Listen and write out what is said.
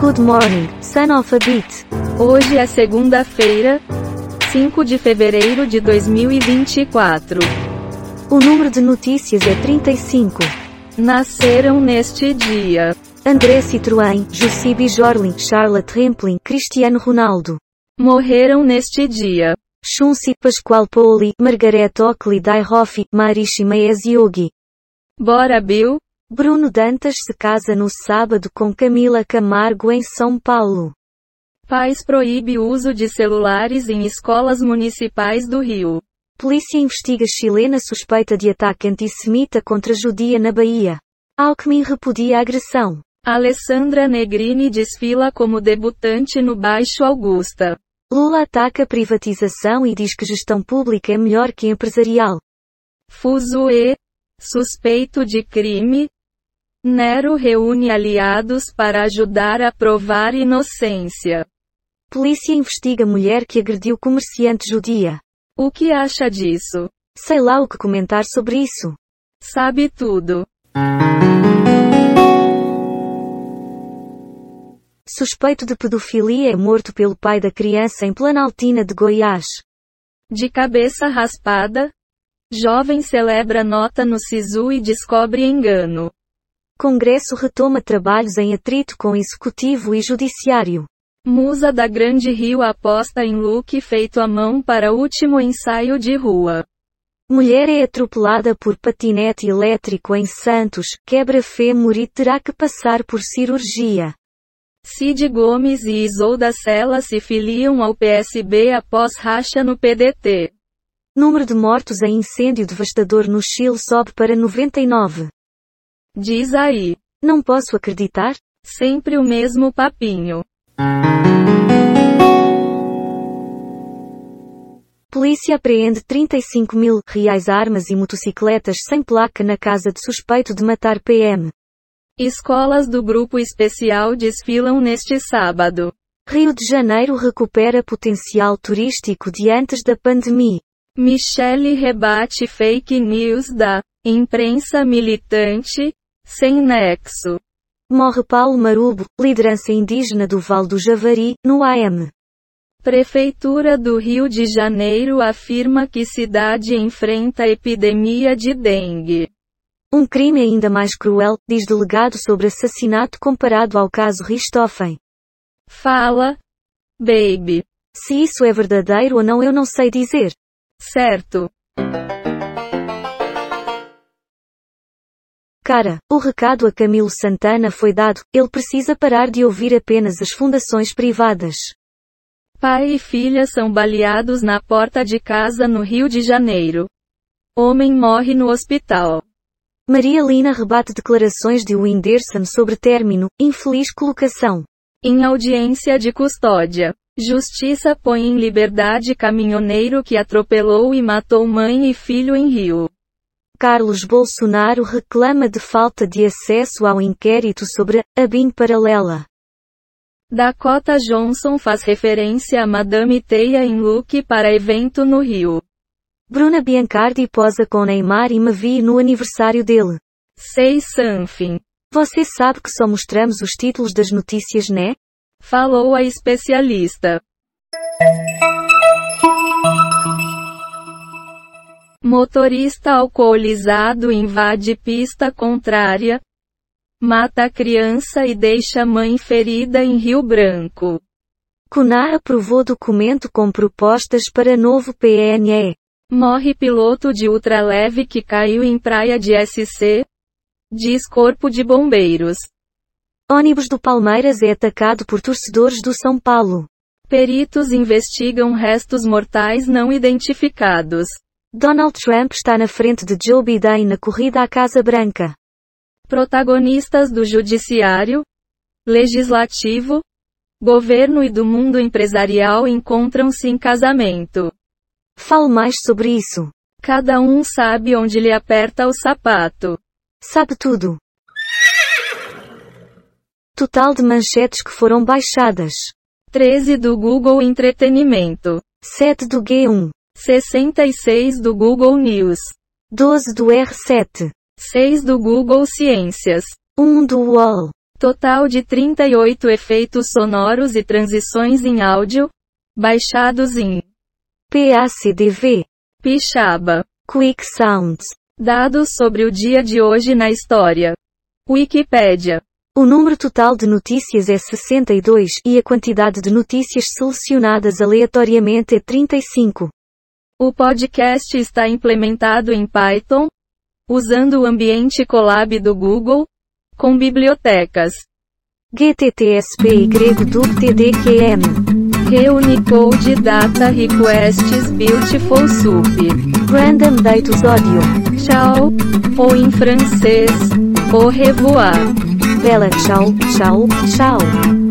Good morning, son of a beat. Hoje é segunda-feira, 5 de fevereiro de 2024. O número de notícias é 35. Nasceram neste dia André Citroën, Jussibi Jorlin, Charlotte Rampling, Cristiano Ronaldo. morreram neste dia Chunsi Pascoal Poli, Margaret Oakley Daihoff, Marishi Maes Yogi. Bora Bill, Bruno Dantas se casa no sábado com Camila Camargo em São Paulo. Pais proíbe uso de celulares em escolas municipais do Rio. Polícia investiga chilena suspeita de ataque antissemita contra judia na Bahia. Alckmin repudia a agressão. Alessandra Negrini desfila como debutante no Baixo Augusta. Lula ataca privatização e diz que gestão pública é melhor que empresarial. Fuzue, suspeito de crime. Nero reúne aliados para ajudar a provar inocência. Polícia investiga mulher que agrediu comerciante judia. O que acha disso? Sei lá o que comentar sobre isso. Sabe tudo. Suspeito de pedofilia é morto pelo pai da criança em Planaltina de Goiás. De cabeça raspada? Jovem celebra nota no SISU e descobre engano. Congresso retoma trabalhos em atrito com executivo e judiciário. Musa da Grande Rio aposta em look feito à mão para último ensaio de rua. Mulher é atropelada por patinete elétrico em Santos, quebra fêmur e terá que passar por cirurgia. Cid Gomes e Isolda Sela se filiam ao PSB após racha no PDT. Número de mortos em incêndio devastador no Chile sobe para 99. Diz aí. Não posso acreditar? Sempre o mesmo papinho. Polícia apreende 35 mil reais armas e motocicletas sem placa na casa de suspeito de matar PM. Escolas do Grupo Especial desfilam neste sábado. Rio de Janeiro recupera potencial turístico de antes da pandemia. Michele rebate fake news da imprensa militante, sem nexo. Morre Paulo Marubo, liderança indígena do Val do Javari, no AM. Prefeitura do Rio de Janeiro afirma que cidade enfrenta epidemia de dengue. Um crime ainda mais cruel, diz delegado sobre assassinato comparado ao caso Richthofen. Fala, baby. Se isso é verdadeiro ou não eu não sei dizer. Certo. Cara, o recado a Camilo Santana foi dado, ele precisa parar de ouvir apenas as fundações privadas. Pai e filha são baleados na porta de casa no Rio de Janeiro. Homem morre no hospital. Maria Lina rebate declarações de Whindersson sobre término, infeliz colocação. Em audiência de custódia. Justiça põe em liberdade caminhoneiro que atropelou e matou mãe e filho em Rio. Carlos Bolsonaro reclama de falta de acesso ao inquérito sobre a BIM paralela. Dakota Johnson faz referência a Madame Teia em look para evento no Rio. Bruna Biancardi posa com Neymar e Mavi no aniversário dele. Say something. Você sabe que só mostramos os títulos das notícias, né? Falou a especialista. Motorista alcoolizado invade pista contrária, mata criança e deixa mãe ferida em Rio Branco. CUNA aprovou documento com propostas para novo PNE. Morre piloto de ultraleve que caiu em praia de SC, diz Corpo de Bombeiros. Ônibus do Palmeiras é atacado por torcedores do São Paulo. Peritos investigam restos mortais não identificados. Donald Trump está na frente de Joe Biden na corrida à Casa Branca. Protagonistas do Judiciário, Legislativo, Governo e do mundo empresarial encontram-se em casamento. Fale mais sobre isso. Cada um sabe onde lhe aperta o sapato. Sabe tudo. Total de manchetes que foram baixadas. 13 do Google Entretenimento. 7 do G1. 66 do Google News. 12 do R7. 6 do Google Ciências. 1 do UOL. Total de 38 efeitos sonoros e transições em áudio, baixados em PACDV, Pixaba. Quick Sounds. Dados sobre o dia de hoje na história. Wikipédia. O número total de notícias é 62 e a quantidade de notícias selecionadas aleatoriamente é 35. O podcast está implementado em Python, usando o ambiente Colab do Google, com bibliotecas GTTSPY do TDQM. Reunicode Data Requests Beautiful Soup. Random Datus Audio. Tchau, ou em francês, au revoir. Bella tchau, tchau, tchau.